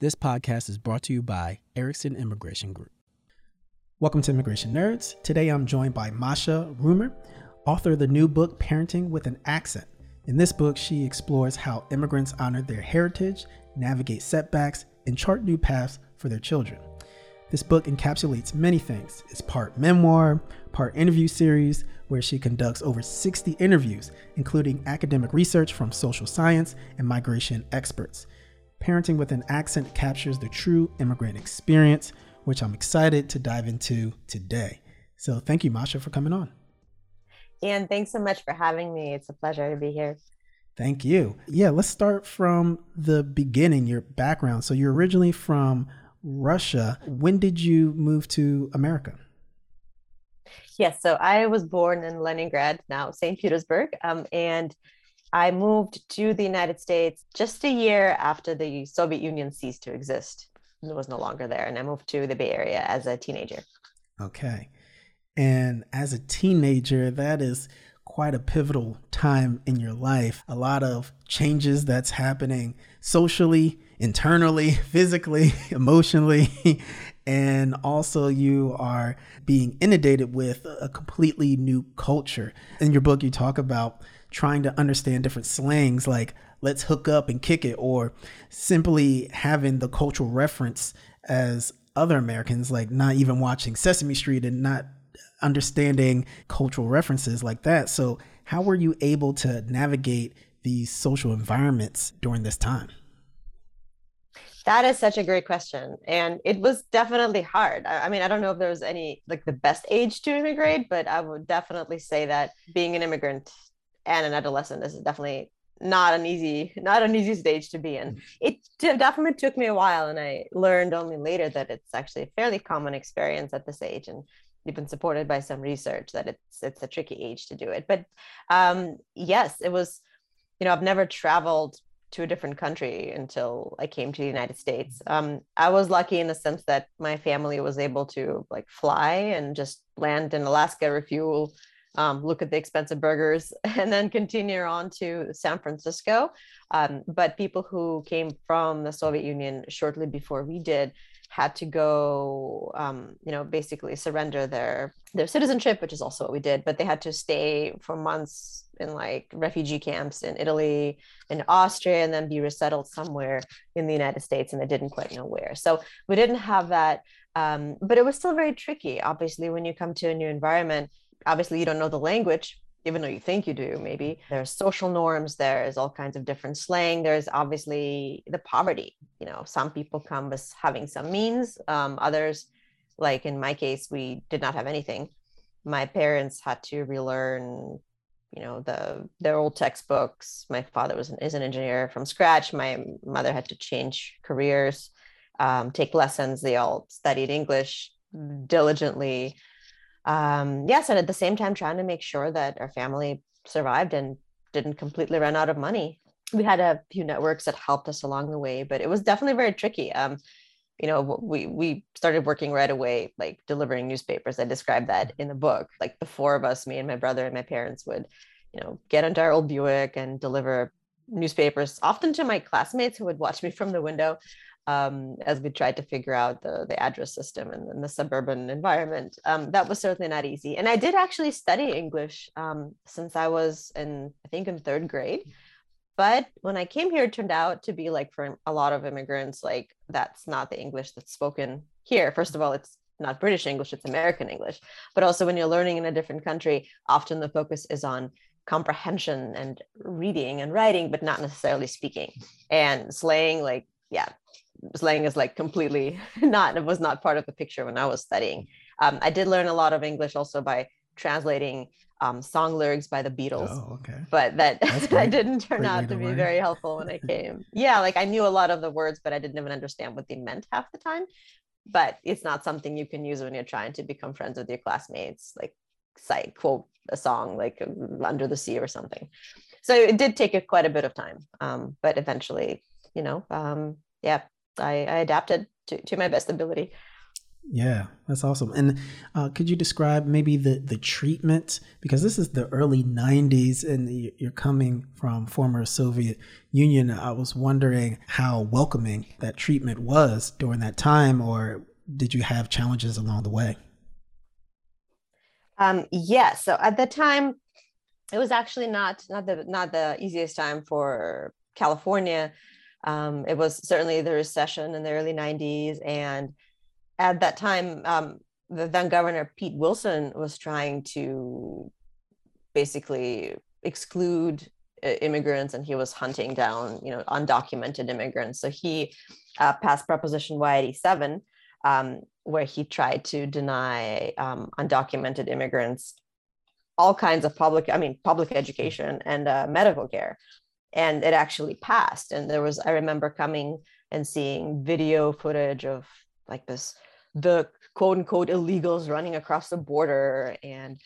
This podcast is brought to you by Erickson Immigration Group. Welcome to Immigration Nerds. Today I'm joined by Masha Rumer, author of the new book Parenting with an Accent. In this book, she explores how immigrants honor their heritage, navigate setbacks, and chart new paths for their children. This book encapsulates many things. It's part memoir, part interview series, where she conducts over 60 interviews, including academic research from social science and migration experts. Parenting with an Accent captures the true immigrant experience, which I'm excited to dive into today. So thank you, Masha, for coming on. And thanks so much for having me. It's a pleasure to be here. Thank you. Yeah, let's start from the beginning, your background. So you're originally from Russia. When did you move to America? Yes, so I was born in Leningrad, now St. Petersburg, um, and I moved to the United States just a year after the Soviet Union ceased to exist. It was no longer there. And I moved to the Bay Area as a teenager. Okay. And as a teenager, that is quite a pivotal time in your life. A lot of changes that's happening socially, internally, physically, emotionally. and also, you are being inundated with a completely new culture. In your book, you talk about trying to understand different slangs like let's hook up and kick it, or simply having the cultural reference as other Americans, like not even watching Sesame Street and not understanding cultural references like that. So, how were you able to navigate these social environments during this time? That is such a great question. And it was definitely hard. I, I, mean, I don't know if there was any like the best age to immigrate, but I would definitely say that being an immigrant and an adolescent this is definitely not an easy not an easy stage to be in. It definitely took me a while and i learned only later that it's actually a fairly common experience at this age and you've been supported by some research that it's it's a tricky age to do it. But um yes it was you know i've never traveled to a different country until i came to the united states. Um i was lucky in the sense that my family was able to like fly and just land in alaska refuel um, look at the expensive burgers, and then continue on to San Francisco. Um, but people who came from the Soviet Union shortly before we did had to go, um, you know, basically surrender their their citizenship, which is also what we did. But they had to stay for months in like refugee camps in Italy, in Austria, and then be resettled somewhere in the United States, and they didn't quite know where. So we didn't have that. Um, but it was still very tricky. Obviously, when you come to a new environment, obviously you don't know the language even though you think you do maybe. There's social norms there's all kinds of different slang there's obviously the poverty you know. Some people come with having some means um, others like in my case we did not have anything. My parents had to relearn you know the their old textbooks. My father was an, is an engineer from scratch. My mother had to change careers um, take lessons. They all studied english diligently um, yes, and at the same time, trying to make sure that our family survived and didn't completely run out of money. We had a few networks that helped us along the way, but it was definitely very tricky. Um, you know, we we started working right away, like delivering newspapers. I described that in the book. Like the four of us, me and my brother and my parents, would, you know, get into our old Buick and deliver newspapers, often to my classmates who would watch me from the window um, as we tried to figure out the, the address system and, and the suburban environment. Um, that was certainly not easy. And I did actually study English um, since I was in, I think, in third grade. But when I came here, it turned out to be like for a lot of immigrants, like that's not the English that's spoken here. First of all, it's not British English, it's American English. But also, when you're learning in a different country, often the focus is on comprehension and reading and writing, but not necessarily speaking. And slang, like, yeah, slang is like completely not it was not part of the picture when i was studying. Um, i did learn a lot of english also by translating um, song lyrics by the beatles oh, okay. but that that didn't turn great out to, to be very helpful when i came. Yeah like i knew a lot of the words but i didn't even understand what they meant half the time. But it's not something you can use when you're trying to become friends with your classmates like cite quote a song like under the sea or something. So it did take a, quite a bit of time um, but eventually you know um, yeah I, I adapted to, to my best ability. Yeah, that's awesome. And uh, could you describe maybe the the treatment because this is the early '90s and you're coming from former Soviet Union. I was wondering how welcoming that treatment was during that time, or did you have challenges along the way? Um, yes. Yeah, so at the time, it was actually not not the not the easiest time for California. Um, it was certainly the recession in the early '90s, and at that time, um, the then governor Pete Wilson was trying to basically exclude uh, immigrants, and he was hunting down, you know, undocumented immigrants. So he uh, passed Proposition 187, um, where he tried to deny um, undocumented immigrants all kinds of public, I mean, public education and uh, medical care. And it actually passed. And there was, I remember coming and seeing video footage of like this, the quote unquote illegals running across the border and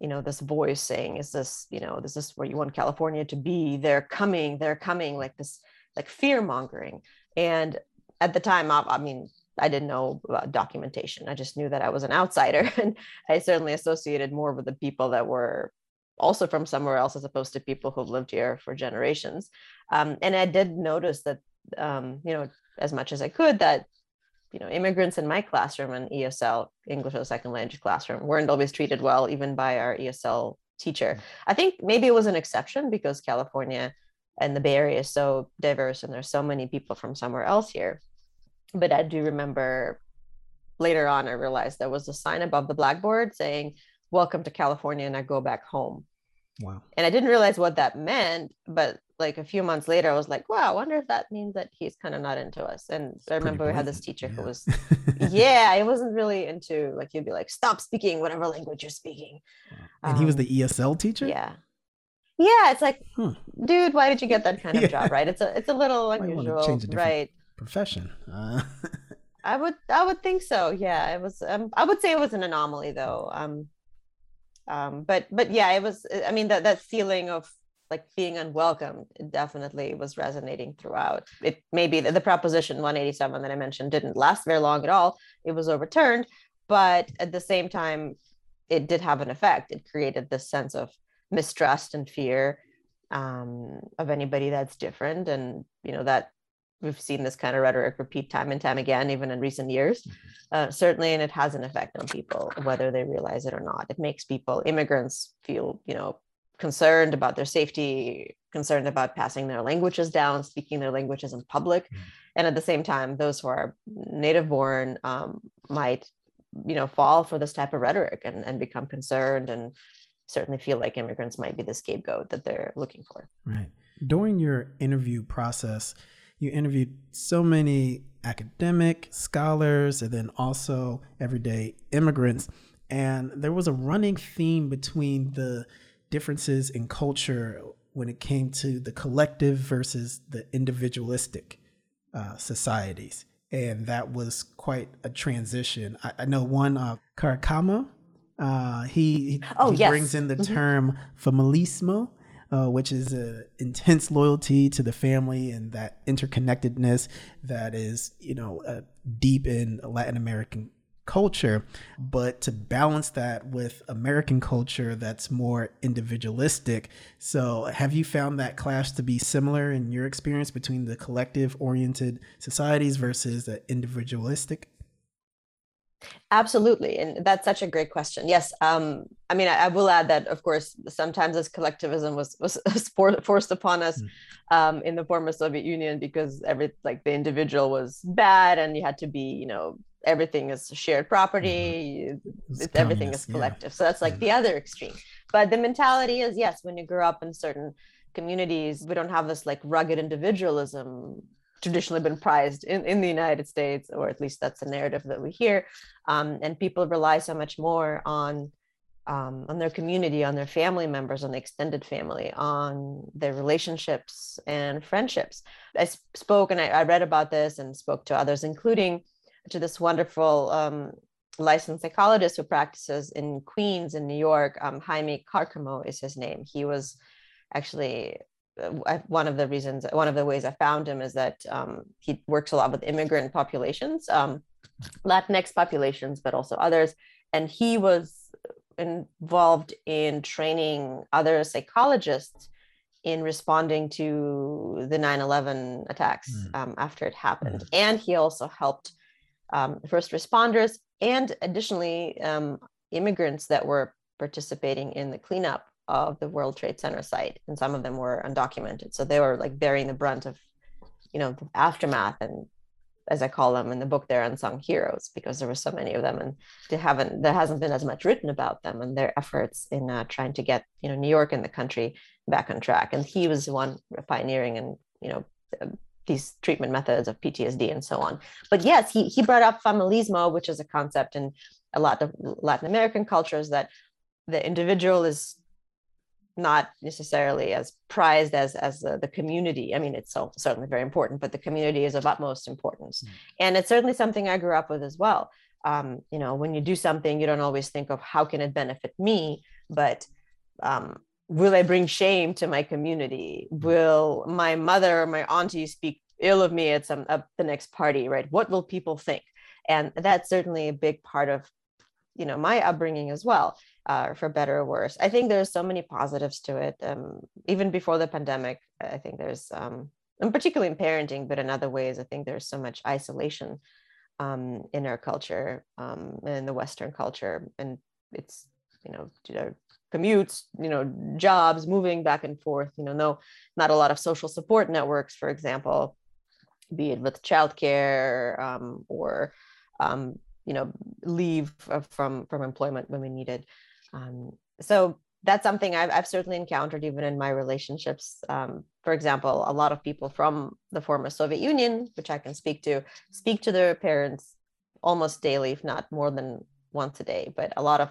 you know this voice saying is this you know this is where you want california to be they're coming they're coming like this like fear mongering and at the time I, I, mean I didn't know about documentation. I just knew that I was an outsider. And I certainly associated more with the people that were also from somewhere else as opposed to people who've lived here for generations. Um, and I did notice that, um, you know, as much as I could, that, you know, immigrants in my classroom and ESL, English as a second language classroom, weren't always treated well, even by our ESL teacher. I think maybe it was an exception because California and the Bay Area is so diverse and there's so many people from somewhere else here but I do remember later on, I realized there was a sign above the blackboard saying, Welcome to California, and I go back home. Wow. And I didn't realize what that meant, but like a few months later, I was like, wow, I wonder if that means that he's kind of not into us. And I remember we had this teacher yeah. who was, yeah, he wasn't really into like, he'd be like, stop speaking whatever language you're speaking. And um, he was the um, ESL teacher? Yeah. Yeah. It's like, dude, why did you get that kind of yeah. job? Right. It's a, it's a little unusual. Right profession. Uh. I would I would think so. Yeah, it was. Um, I would say it was an anomaly though. Um, um, but but yeah, it was. I mean that that feeling of like being unwelcome definitely was resonating throughout. It maybe the, the proposition 187 that I mentioned didn't last very long at all. It was overturned, but at the same time, it did have an effect. It created this sense of mistrust and fear um, of anybody that's different, and you know that we've seen this kind of rhetoric repeat time and time again, even in recent years. Uh, certainly, and it has an effect on people, whether they realize it or not. It makes people, immigrants, feel, you know, concerned about their safety, concerned about passing their languages down, speaking their languages in public, mm-hmm. and at the same time, those who are native born um, might, you know, fall for this type of rhetoric and, and become concerned and certainly feel like immigrants might be the scapegoat that they're looking for. Right. During your interview process, you interviewed so many academic scholars and then also everyday immigrants. And there was a running theme between the differences in culture when it came to the collective versus the individualistic uh, societies. And that was quite a transition. I, I know one, uh, Carcamo, uh, he, oh, he yes. brings in the mm-hmm. term familismo, uh, which is an intense loyalty to the family and that interconnectedness that is, you know, uh, deep in Latin American culture, but to balance that with American culture that's more individualistic. So, have you found that clash to be similar in your experience between the collective oriented societies versus the individualistic? Absolutely. And that's such a great question. Yes. Um, I mean, I, I, will add that, of course, sometimes this collectivism was, was forced upon us mm. um, in the former Soviet Union because every, like the individual was bad and you had to be, you know, everything is shared property, mm-hmm. everything is collective. Yeah. So that's like mm. the other extreme. But the mentality is, yes, when you grow up in certain communities, we don't have this like rugged individualism traditionally been prized in, in the United States, or at least that's the narrative that we hear. Um, and people rely so much more on um, on their community, on their family members, on the extended family, on their relationships and friendships. I spoke and I, I read about this and spoke to others, including to this wonderful um, licensed psychologist who practices in Queens in New York. Um, Jaime Carcamo is his name. He was actually I, one of the reasons, one of the ways I found him is that um, he works a lot with immigrant populations. Um, Latinx populations, but also others. And he was involved in training other psychologists in responding to the 9-11 attacks mm. um, after it happened. Mm. And he also helped um, first responders and additionally um, immigrants that were participating in the cleanup of the World Trade Center site. And some of them were undocumented. So they were like bearing the brunt of, you know, the aftermath and as I call them in the book, they're unsung heroes because there were so many of them, and they haven't there hasn't been as much written about them and their efforts in uh, trying to get you know New York and the country back on track. And he was the one pioneering and you know these treatment methods of PTSD and so on. But yes, he he brought up familismo, which is a concept in a lot of Latin American cultures that the individual is not necessarily as prized as as the, the community. I mean it's so, certainly very important but the community is of utmost importance. Mm. and it's certainly something i grew up with as well. Um, you know when you do something you don't always think of how can it benefit me but um, will i bring shame to my community? Will my mother or my auntie speak ill of me at some at the next party right? What will people think? And that's certainly a big part of you know my upbringing as well uh, for better or worse. I think there's so many positives to it. Um, even before the pandemic, I think there's, um, and particularly in parenting, but in other ways, I think there's so much isolation um, in our culture, um, in the Western culture, and it's you know, commutes, you know, jobs, moving back and forth. You know, no, not a lot of social support networks, for example, be it with childcare um, or um, you know leave from from employment when we needed um, so that's something I've, I've, certainly encountered even in my relationships. Um, for example, a lot of people from the former Soviet Union, which I can speak to, speak to their parents almost daily, if not more than once a day. But a lot of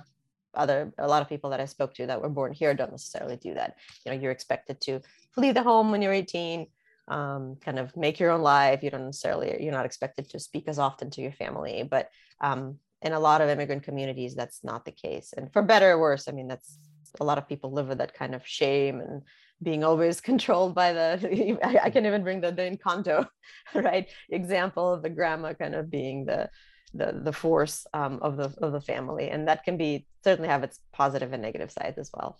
other, a lot of people that I spoke to that were born here don't necessarily do that. You know, you're expected to leave the home when you're 18, um, kind of make your own life. You don't necessarily, you're not expected to speak as often to your family, but um, in a lot of immigrant communities that's not the case. And for better or worse i mean that's a lot of people live with that kind of shame and being always controlled by the i can even bring the, the encanto right example of the grandma kind of being the the the force um, of the of the family. And that can be certainly have its positive and negative sides as well.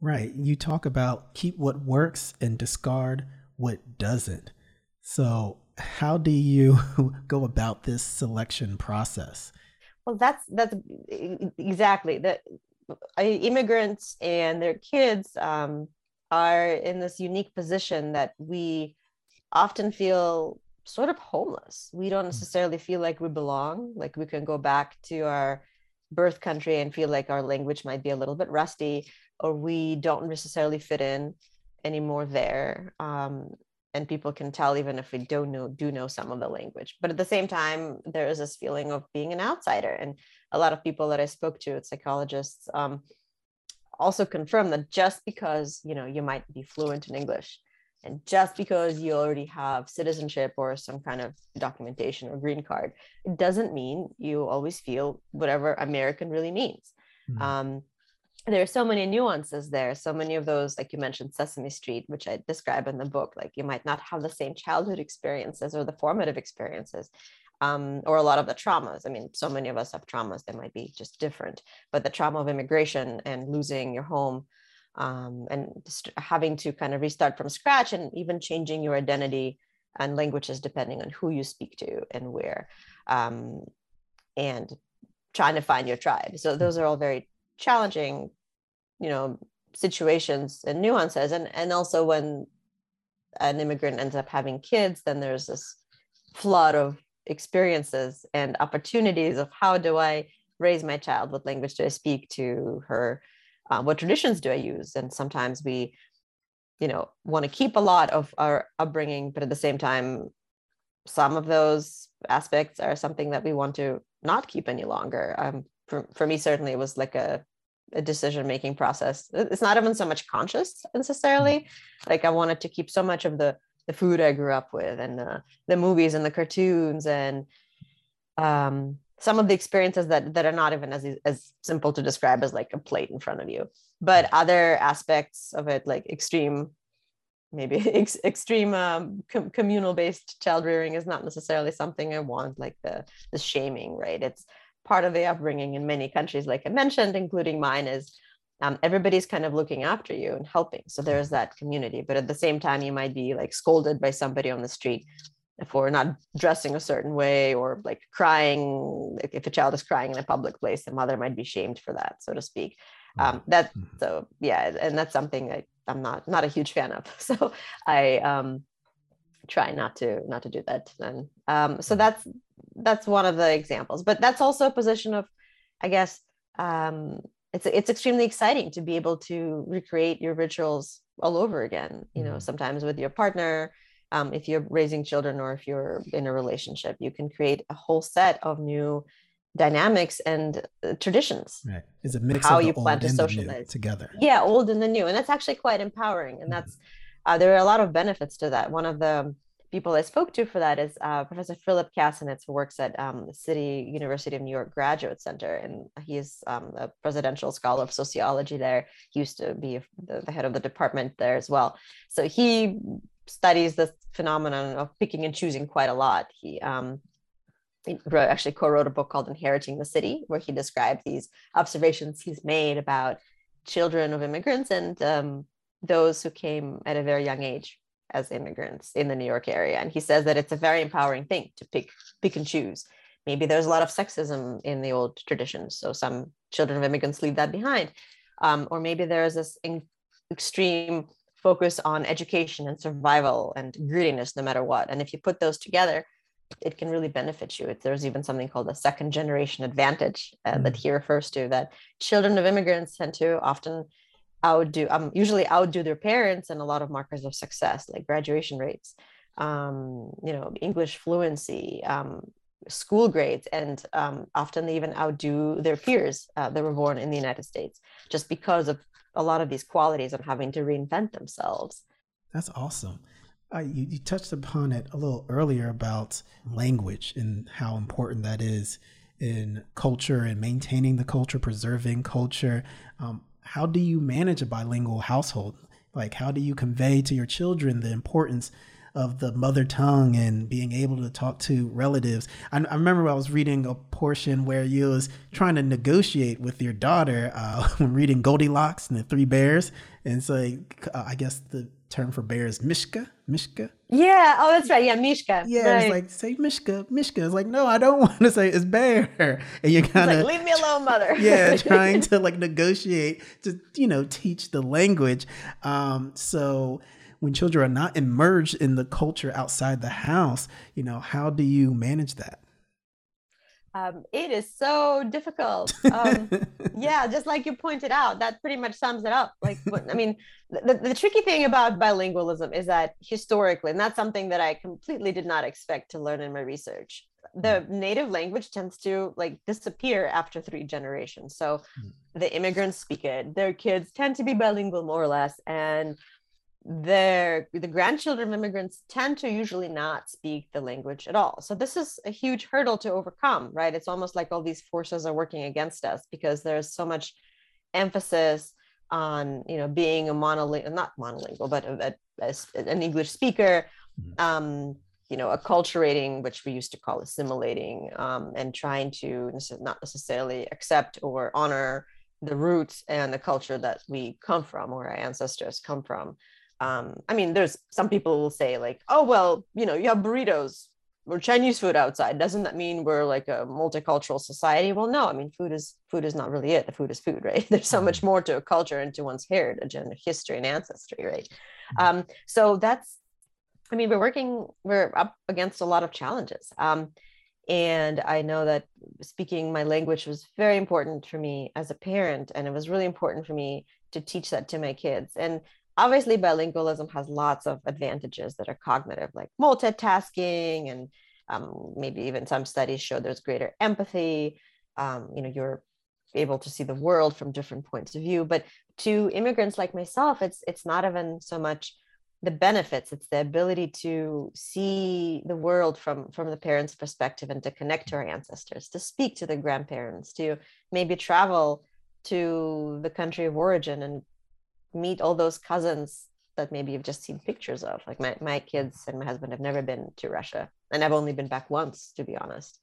Right. You talk about keep what works and discard what doesn't. So how do you go about this selection process well, that's that's exactly that. Immigrants and their kids um, are in this unique position that we often feel sort of homeless. We don't hmm. necessarily feel like we belong, like we can go back to our birth country and feel like our language might be a little bit rusty, or we don't necessarily fit in anymore there. Um, and people can tell even if we don't know do know some of the language but at the same time there is this feeling of being an outsider and a lot of people that i spoke to psychologists um, also confirm that just because you know you might be fluent in english and just because you already have citizenship or some kind of documentation or green card it doesn't mean you always feel whatever american really means mm-hmm. um, there are so many nuances there so many of those like you mentioned sesame street which i describe in the book like you might not have the same childhood experiences or the formative experiences um, or a lot of the traumas. I mean so many of us have traumas that might be just different but the trauma of immigration and losing your home um, and having to kind of restart from scratch and even changing your identity and languages depending on who you speak to and where um, and trying to find your tribe. So those are all very challenging you know situations and nuances. And and also when an immigrant ends up having kids then there's this flood of experiences and opportunities of how do i raise my child? What language do i speak to her? Uh, what traditions do i use? And sometimes we you know want to keep a lot of our upbringing but at the same time some of those aspects are something that we want to not keep any longer. Um, for, for me certainly it was like a, a decision making process it's not even so much conscious necessarily mm-hmm. like i wanted to keep so much of the the food i grew up with and the, the movies and the cartoons and um, some of the experiences that that are not even as as simple to describe as like a plate in front of you but other aspects of it like extreme maybe ex- extreme um, com- communal based child rearing is not necessarily something I want, like the the shaming, right? It's part of the upbringing in many countries, like I mentioned, including mine, is um, everybody's kind of looking after you and helping. So there's that community. But at the same time, you might be like scolded by somebody on the street for not dressing a certain way or like crying. Like if a child is crying in a public place, the mother might be shamed for that, so to speak. Mm-hmm. Um, that mm-hmm. so yeah, and that's something that I'm not not a huge fan of. So I um, try not to not to do that. And um, so mm-hmm. that's that's one of the examples. But that's also a position of, I guess, um, it's it's extremely exciting to be able to recreate your rituals all over again. You know, sometimes with your partner. Um, if you're raising children or if you're in a relationship, you can create a whole set of new dynamics and uh, traditions. Right. It's a mix how you plan to socialize together. Yeah, old and the new, and that's actually quite empowering. And mm-hmm. that's uh, there are a lot of benefits to that. One of the people I spoke to for that is uh, Professor Philip Kasinitz, who works at um, the City University of New York Graduate Center, and he's um, a presidential scholar of sociology there. He used to be the, the head of the department there as well. So he studies the phenomenon of picking and choosing quite a lot. He um, he wrote, actually co-wrote a book called Inheriting the City, where he described these observations he's made about children of immigrants and um, those who came at a very young age as immigrants in the New York area. And he says that it's a very empowering thing to pick pick and choose. Maybe there's a lot of sexism in the old traditions, so some children of immigrants leave that behind, um, or maybe there's this in- extreme focus on education and survival and grittiness, no matter what. And if you put those together, it can really benefit you. There's even something called a second generation advantage uh, mm. that he refers to that children of immigrants tend to often outdo, um, usually outdo their parents and a lot of markers of success like graduation rates, um, you know, English fluency, um, school grades, and um, often they even outdo their peers uh, that were born in the United States just because of a lot of these qualities of having to reinvent themselves. That's awesome. Uh, you, you touched upon it a little earlier about language and how important that is in culture and maintaining the culture, preserving culture. Um, how do you manage a bilingual household? Like, how do you convey to your children the importance of the mother tongue and being able to talk to relatives? I, I remember I was reading a portion where you was trying to negotiate with your daughter uh, when reading Goldilocks and the Three Bears, and so uh, I guess the term for bear is Mishka. Mishka. Yeah. Oh, that's right. Yeah, Mishka. Yeah. Right. It's like say Mishka. Mishka. It's like no, I don't want to say it's bear. And you kind of like, leave me alone, mother. yeah, trying to like negotiate to you know teach the language. Um, so when children are not immersed in the culture outside the house, you know, how do you manage that? Um, it is so difficult. Um, yeah, just like you pointed out, that pretty much sums it up. Like, I mean, the, the tricky thing about bilingualism is that historically, and that's something that I completely did not expect to learn in my research. The native language tends to like disappear after three generations. So hmm. the immigrants speak it, their kids tend to be bilingual more or less, and their the grandchildren of immigrants tend to usually not speak the language at all. So this is a huge hurdle to overcome right? It's almost like all these forces are working against us because there's so much emphasis on you know being a monolingual not monolingual but a, a, an english speaker mm-hmm. um, you know acculturating which we used to call assimilating um, and trying to not necessarily accept or honor the roots and the culture that we come from or our ancestors come from um, I mean, there's some people will say like, oh well, you know, you have burritos or Chinese food outside. Doesn't that mean we're like a multicultural society? Well, no. I mean, food is food is not really it. The food is food, right? There's so much mm-hmm. more to a culture and to one's heritage and history and ancestry, right? Mm-hmm. Um, so that's, I mean, we're working, we're up against a lot of challenges. Um, and I know that speaking my language was very important for me as a parent, and it was really important for me to teach that to my kids. And obviously bilingualism has lots of advantages that are cognitive like multitasking and um, maybe even some studies show there's greater empathy. Um, you know you're able to see the world from different points of view. But to immigrants like myself it's it's not even so much the benefits it's the ability to see the world from from the parents perspective and to connect to our ancestors to speak to the grandparents to maybe travel to the country of origin and meet all those cousins that maybe you've just seen pictures of. Like my, my kids and my husband have never been to Russia, and I've only been back once, to be honest.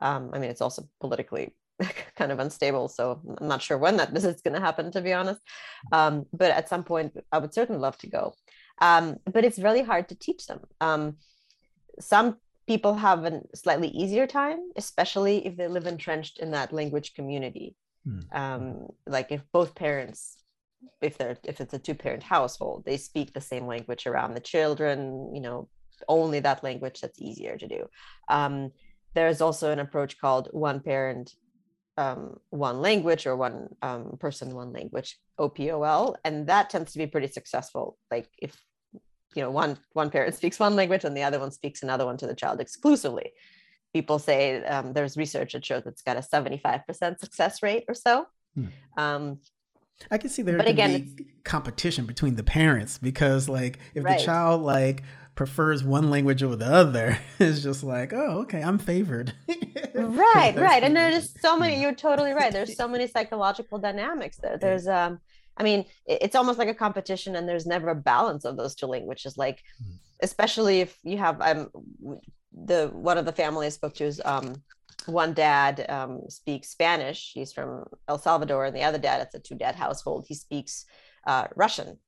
Um, I mean, it's also politically kind of unstable, so I'm not sure when that visit's going to happen, to be honest. Um, but at some point, I would certainly love to go. Um, but it's really hard to teach them. Um, some people have a slightly easier time, especially if they live entrenched in that language community. Mm. Um, like if both parents if they're if it's a two parent household they speak the same language around the children you know only that language that's easier to do. Um, there's also an approach called one parent um, one language or one um, person one language opol and that tends to be pretty successful. Like if you know one one parent speaks one language and the other one speaks another one to the child exclusively. People say um, there's research that shows it's got a 75% success rate or so. Hmm. um, I can see there but again, be competition between the parents because like if right. the child like prefers one language over the other, it's just like, oh, okay, I'm favored. right, right. And there's so many, you're totally right. There's so many psychological dynamics there. There's um I mean, it's almost like a competition and there's never a balance of those two languages. Like, hmm. especially if you have um the one of the family I spoke to is um one dad um, speaks Spanish. He's from El Salvador, and the other dad, it's a two dad household. He speaks uh, Russian,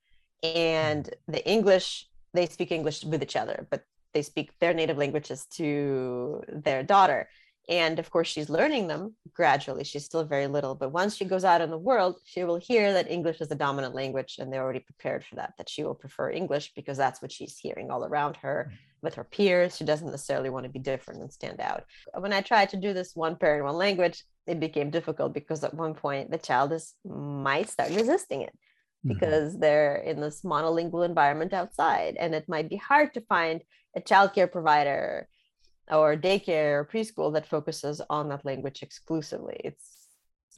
and the English they speak English with each other, but they speak their native languages to their daughter. And of course, she's learning them gradually. She's still very little, but once she goes out in the world, she will hear that English is the dominant language, and they're already prepared for that. That she will prefer English because that's what she's hearing all around her with her peers. She doesn't necessarily want to be different and stand out. When I tried to do this one parent, one language, it became difficult because at one point the child is might start resisting it mm-hmm. because mm-hmm. they're in this monolingual environment outside, and it might be hard to find a childcare provider or daycare or preschool that focuses on that language exclusively. It's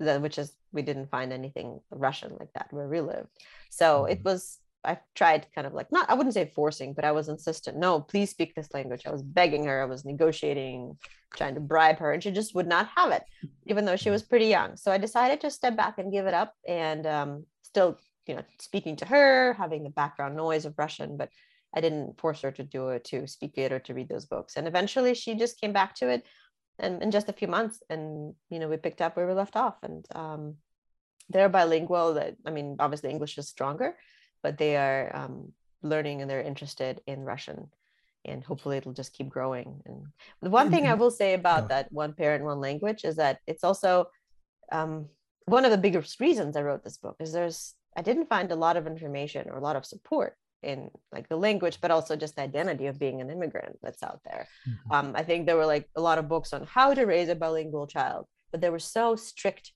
that which is we didn't find anything Russian like that where we lived. So mm-hmm. it was I tried kind of like not I wouldn't say forcing, but I was insistent. No, please speak this language. I was begging her. I was negotiating, trying to bribe her, and she just would not have it, even though she was pretty young. So I decided to step back and give it up, and um, still, you know, speaking to her, having the background noise of Russian, but I didn't force her to do it, to speak it, or to read those books. And eventually, she just came back to it, and in just a few months, and you know, we picked up where we left off, and um, they're bilingual. That I mean, obviously, English is stronger, but they are um, learning and they're interested in Russian. And hopefully, it'll just keep growing. And the one thing I will say about that one parent, one language is that it's also um, one of the biggest reasons I wrote this book is there's I didn't find a lot of information or a lot of support in like the language, but also just the identity of being an immigrant that's out there. Mm-hmm. Um, I think there were like a lot of books on how to raise a bilingual child, but they were so strict.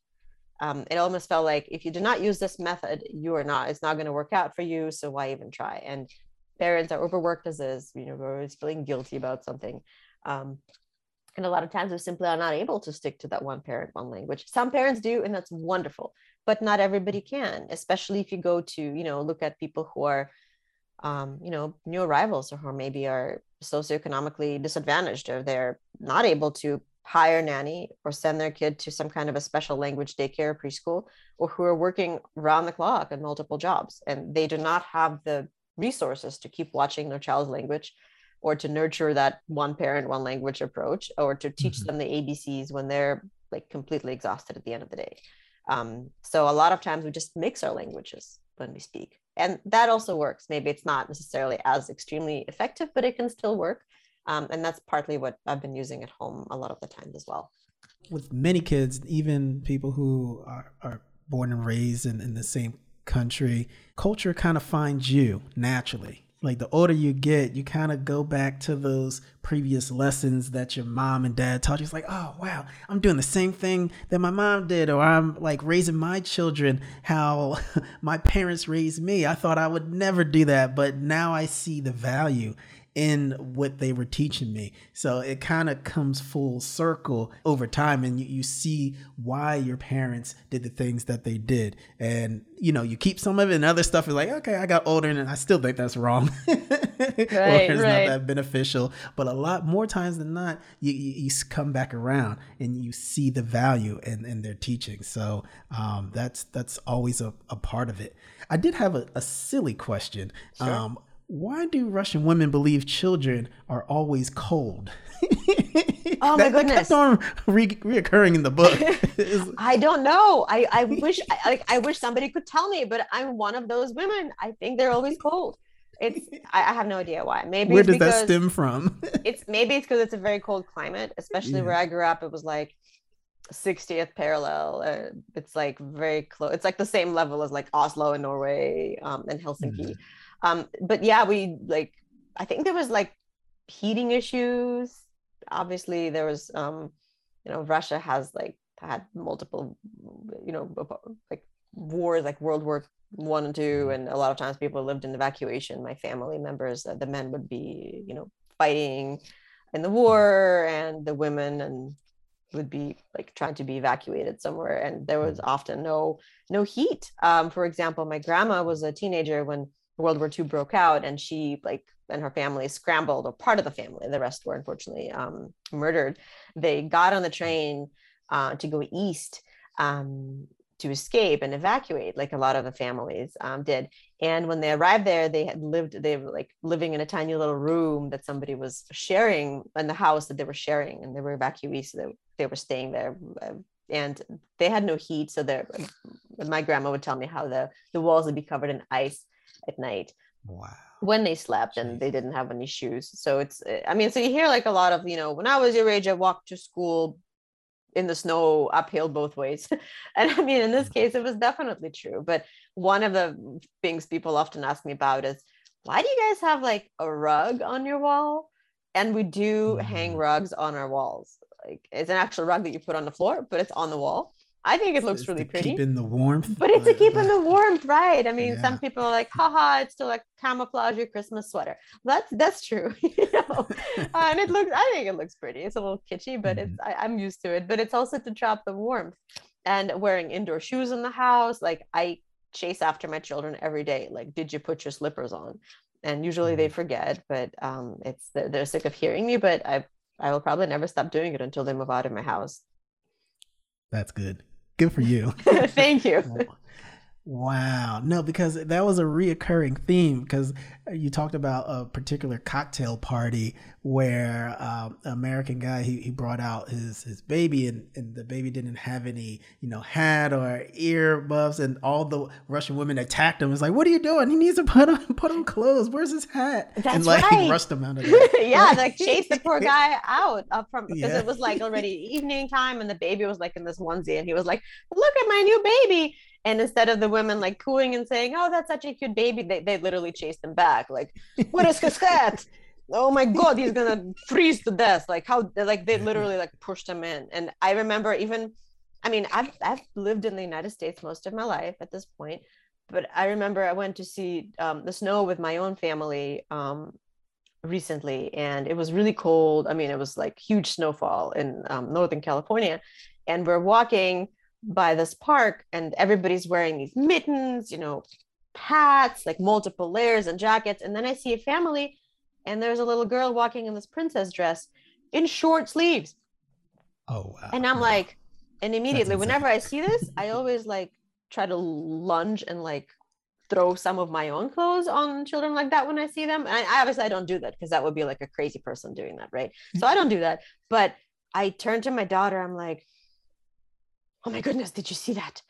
Um, it almost felt like if you do not use this method, you are not, it's not going to work out for you. So why even try? And parents are overworked as is, you know, we're always feeling guilty about something. Um, and a lot of times we simply are not able to stick to that one parent, one language. Some parents do, and that's wonderful, but not everybody can, especially if you go to, you know, look at people who are um, you know, new arrivals or maybe are socioeconomically disadvantaged or they're not able to hire nanny or send their kid to some kind of a special language daycare or preschool or who are working round the clock in multiple jobs. And they do not have the resources to keep watching their child's language or to nurture that one parent one language approach or to teach mm-hmm. them the abcs when they're like completely exhausted at the end of the day. Um, so a lot of times we just mix our languages when we speak and that also works. Maybe it's not necessarily as extremely effective but it can still work. Um, and that's partly what i've been using at home a lot of the times as well. With many kids even people who are, are born and raised in, in the same country culture kind of finds you naturally like the older you get, you kind of go back to those previous lessons that your mom and dad taught you. It's like, oh, wow, I'm doing the same thing that my mom did, or I'm like raising my children how my parents raised me. I thought I would never do that, but now I see the value in what they were teaching me. So it kind of comes full circle over time and you, you see why your parents did the things that they did. And, you know, you keep some of it and other stuff is like, okay, I got older and I still think that's wrong. right, it's right. not that beneficial. But a lot more times than not, you, you, you, come back around and you see the value in, in their teaching. So um, that's that's always a, a part of it. I did have a, a silly question. Sure. Um, why do Russian women believe children are always cold? Oh my goodness! Kept on re- reoccurring in the book. I don't know. I I wish I, like I wish somebody could tell me, but I'm one of those women. I think they're always cold. It's I, I have no idea why. Maybe where does that stem from? it's maybe it's because it's a very cold climate, especially yeah. where I grew up. It was like 60th parallel. Uh, it's like very close. It's like the same level as like Oslo in Norway um, and Helsinki. Mm-hmm. Um, but yeah, we like, I think there was like heating issues. Obviously, there was, um, you know, Russia has like had multiple, you know, like wars, like World War One and Two, and a lot of times people lived in evacuation. My family members, uh, the men would be, you know, fighting in the war, and the women and would be like trying to be evacuated somewhere and there was often no no heat um, for example my grandma was a teenager when World War II broke out, and she like and her family scrambled, or part of the family, the rest were unfortunately um, murdered. They got on the train uh, to go east um, to escape and evacuate, like a lot of the families um, did. And when they arrived there, they had lived, they were like living in a tiny little room that somebody was sharing in the house that they were sharing, and they were evacuees, so they, they were staying there. And they had no heat, so my grandma would tell me how the the walls would be covered in ice at night. Wow. When they slept Jeez. and they didn't have any shoes. So it's, I mean, so you hear like a lot of, you know, when I was your age, I walked to school in the snow uphill both ways. and I mean, in this case, it was definitely true. But one of the things people often ask me about is why do you guys have like a rug on your wall? And we do mm-hmm. hang rugs on our walls. Like it's an actual rug that you put on the floor, but it's on the wall. I think it looks it's really pretty. Keep in the warmth. But it's to keep in the warmth, right? I mean, yeah. some people are like, haha, it's still like camouflage your Christmas sweater. That's that's true. you know? and it looks, I think it looks pretty. It's a little kitschy, but mm-hmm. it's I, I'm used to it. But it's also to trap the warmth. And wearing indoor shoes in the house. Like I chase after my children every day. Like, did you put your slippers on? And usually they mm-hmm. forget, but um, it's they're, they're sick of hearing me. But I I will probably never stop doing it until they move out of my house. That's good. Good for you. Thank you. Wow. No, because that was a reoccurring theme because you talked about a particular cocktail party where um, an American guy, he, he brought out his, his baby and, and the baby didn't have any, you know, hat or earbuds and all the Russian women attacked him. It's like, what are you doing? He needs to put on, put on clothes. Where's his hat? That's and like right. rushed him out of there. yeah. Like chased the poor guy out up from, because yeah. it was like already evening time and the baby was like in this onesie and he was like, look at my new baby and instead of the women like cooing and saying, "Oh, that's such a cute baby," they they literally chased him back. Like, what is his hat? oh my god, he's gonna freeze to death. Like how like they literally like pushed him in. And I remember even, I mean, I've I've lived in the United States most of my life at this point, but I remember I went to see um, the snow with my own family um, recently, and it was really cold. I mean, it was like huge snowfall in um, Northern California, and we're walking by this park and everybody's wearing these mittens, you know, hats, like multiple layers and jackets. And then I see a family and there's a little girl walking in this princess dress in short sleeves. Oh, wow. And I'm like, and immediately, whenever I see this, I always like try to lunge and like throw some of my own clothes on children like that when I see them. And I, obviously I don't do that because that would be like a crazy person doing that, right? So I don't do that. But I turn to my daughter, I'm like, oh my goodness did you see that?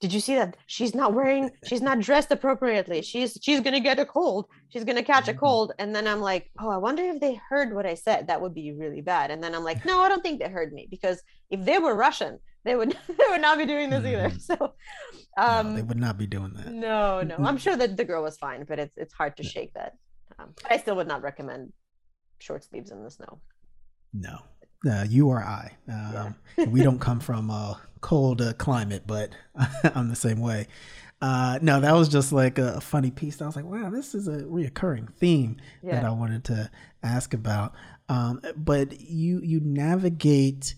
Did you see that? She's not wearing she's not dressed appropriately. She's she's gonna get a cold. She's gonna catch a mm-hmm. cold. And then i'm like oh i wonder if they heard what i said. That would be really bad. And then i'm like no i don't think they heard me because if they were russian they would they would not be doing this either. Mm-hmm. so um no, they would not be doing that. no no. I'm sure that the girl was fine but it's it's hard to shake that. Um, i still would not recommend short sleeves in the snow. No uh, you or I. Um, yeah. we don't come from a cold uh, climate, but I'm the same way. Uh, no, that was just like a funny piece. I was like, wow, this is a reoccurring theme yeah. that I wanted to ask about. Um, but you you navigate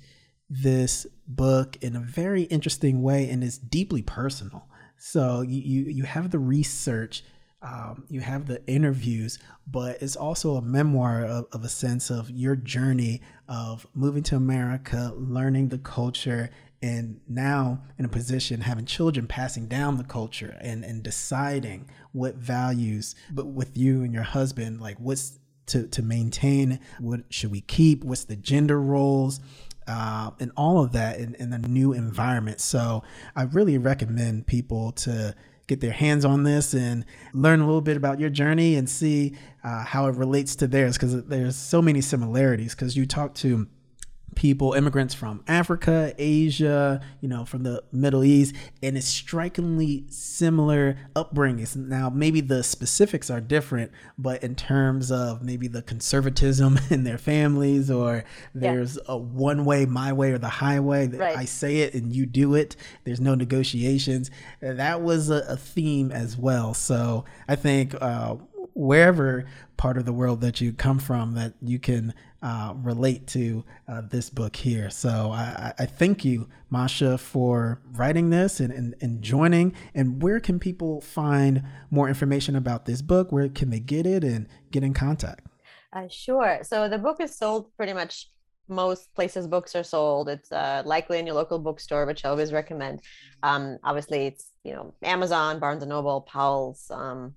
this book in a very interesting way, and it's deeply personal. So you you, you have the research um, you have the interviews, but it's also a memoir of, of, a sense of your journey of moving to America, learning the culture, and now in a position having children passing down the culture and, and deciding what values, but with you and your husband, like what's to, to maintain, what should we keep, what's the gender roles, uh, and all of that in, in a new environment. So I really recommend people to get their hands on this and learn a little bit about your journey and see uh, how it relates to theirs because there's so many similarities because you talk to people, immigrants from Africa, Asia, you know, from the Middle East, and it's strikingly similar upbringings. Now, maybe the specifics are different, but in terms of maybe the conservatism in their families, or there's yeah. a one way, my way, or the highway. Right. I say it and you do it. There's no negotiations. That was a, a theme as well. So I think uh, wherever part of the world that you come from that you can uh, relate to uh, this book here. So I, I, thank you, Masha, for writing this and, and, and, joining. And where can people find more information about this book? Where can they get it and get in contact? Uh, sure. So the book is sold pretty much most places books are sold. It's uh, likely in your local bookstore, which I always recommend. Um, obviously, it's you know Amazon, Barnes and Noble, Powell's, um,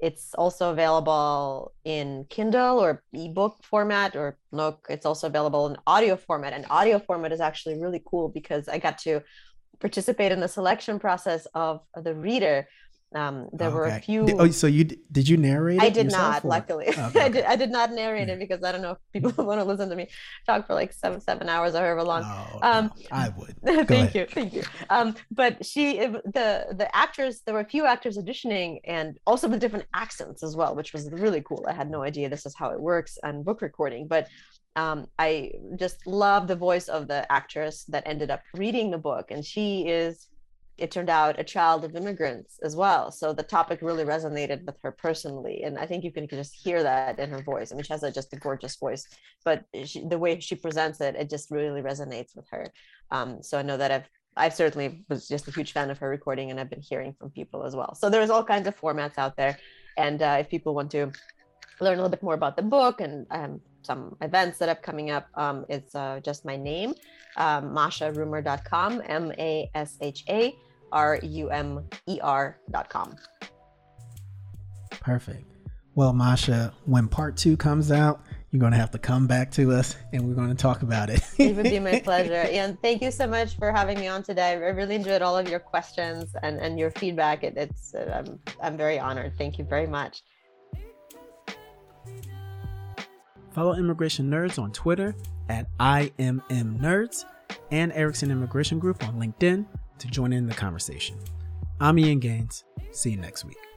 it's also available in Kindle or ebook format or look, it's also available in audio format. And audio format is actually really cool because I got to participate in the selection process of the reader um, there okay. were a few. Oh, so you did you narrate? I did not. Or? Luckily, okay. I did. I did not narrate it because I don't know if people want to listen to me talk for like seven seven hours or however long. Oh, um, no, I would. thank ahead. you, thank you. Um, but she, the the actors, there were a few actors auditioning, and also with different accents as well, which was really cool. I had no idea this is how it works on book recording, but um, I just love the voice of the actress that ended up reading the book, and she is it turned out a child of immigrants as well. So the topic really resonated with her personally, and I think you can just hear that in her voice. I mean, she has a, just a gorgeous voice, but she, the way she presents it, it just really resonates with her. Um, so I know that I've I've certainly was just a huge fan of her recording, and I've been hearing from people as well. So there's all kinds of formats out there, and uh, if people want to learn a little bit more about the book and um, some events that are coming up, um, it's uh, just my name, um, masharumer.com, M A S H A R U M E R dot com. Perfect. Well, Masha, when part two comes out, you're going to have to come back to us and we're going to talk about it. it would be my pleasure. And thank you so much for having me on today. I really enjoyed all of your questions and, and your feedback. It, it's I'm, I'm very honored. Thank you very much. Follow Immigration Nerds on Twitter at IMM Nerds and Erickson Immigration Group on LinkedIn to join in the conversation. I'm Ian Gaines. See you next week.